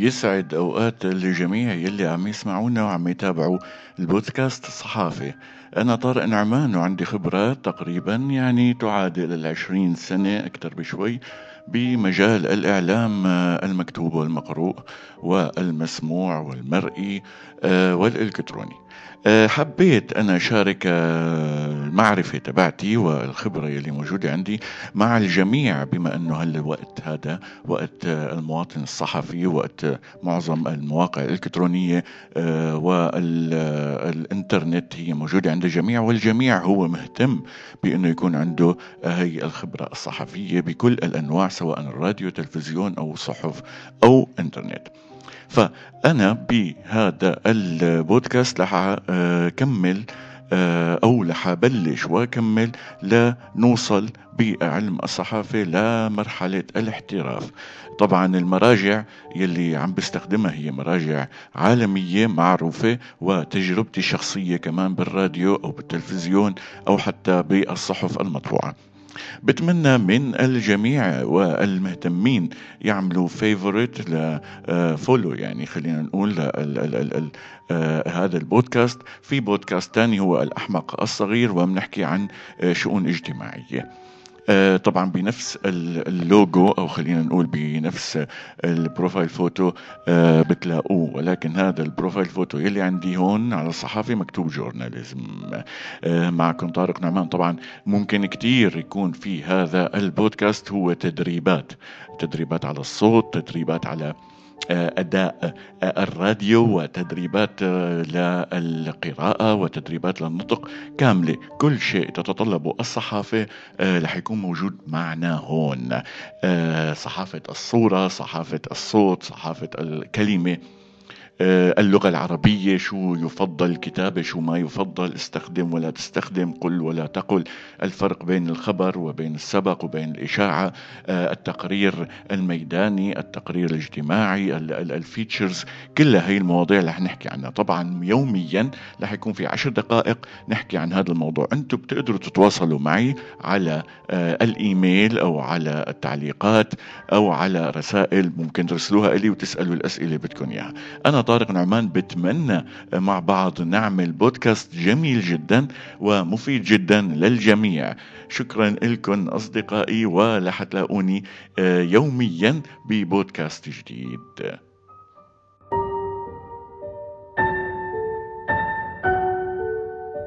يسعد أوقات الجميع يلي عم يسمعونا وعم يتابعوا البودكاست الصحافي. أنا طارق نعمان وعندي خبرات تقريبا يعني تعادل العشرين سنة أكثر بشوي بمجال الإعلام آه، المكتوب والمقروء والمسموع والمرئي آه، والإلكتروني. آه، حبيت أنا شارك المعرفة تبعتي والخبرة يلي موجودة عندي مع الجميع بما أنه هالوقت هذا وقت المواطن الصحفي وقت معظم المواقع الإلكترونية والإنترنت هي موجودة عند الجميع والجميع هو مهتم بأنه يكون عنده هي الخبرة الصحفية بكل الأنواع سواء الراديو تلفزيون أو صحف أو إنترنت. فأنا بهذا البودكاست رح أكمل آه، أو رح أبلش وأكمل. لنوصل بعلم الصحافة لمرحلة الاحتراف. طبعا المراجع يلي عم بستخدمها هي مراجع عالمية معروفة وتجربتي الشخصية كمان بالراديو أو بالتلفزيون أو حتى بالصحف المطبوعة. بتمنى من الجميع والمهتمين يعملوا favorite ل follow يعني خلينا نقول آه، هذا البودكاست. في بودكاست تاني هو الأحمق الصغير وبنحكي عن آه، شؤون اجتماعية. آه، طبعا بنفس اللوجو أو خلينا نقول بنفس ال profile photo آه، بتلاقوه. ولكن هذا ال profile photo يلي عندي هون على الصحافة مكتوب journalism آه، معكم طارق نعمان. طبعا ممكن كتير يكون في هذا البودكاست هو تدريبات. تدريبات على الصوت تدريبات على أداء الراديو وتدريبات للقراءة وتدريبات للنطق كاملة. كل شيء تتطلبه الصحافة رح يكون موجود معنا هون. صحافة الصورة صحافة الصوت صحافة الكلمة. آه، اللغة العربية شو يفضل كتابة شو ما يفضل استخدم ولا تستخدم قل ولا تقل. الفرق بين الخبر وبين السبق وبين الإشاعة آه، التقرير الميداني التقرير الاجتماعي الفيتشرز كلها هي المواضيع اللي رح نحكي عنها. طبعا يوميا رح يكون في عشر دقائق نحكي عن هذا الموضوع. أنتم بتقدروا تتواصلوا معي على آه، الإيميل أو على التعليقات أو على رسائل ممكن ترسلوها لي وتسألوا الأسئلة بدكم إياها. أنا طارق نعمان بتمنى مع بعض نعمل بودكاست جميل جدا ومفيد جدا للجميع. شكرا لكم أصدقائي ولحتلاقوني آه، يوميا ببودكاست جديد.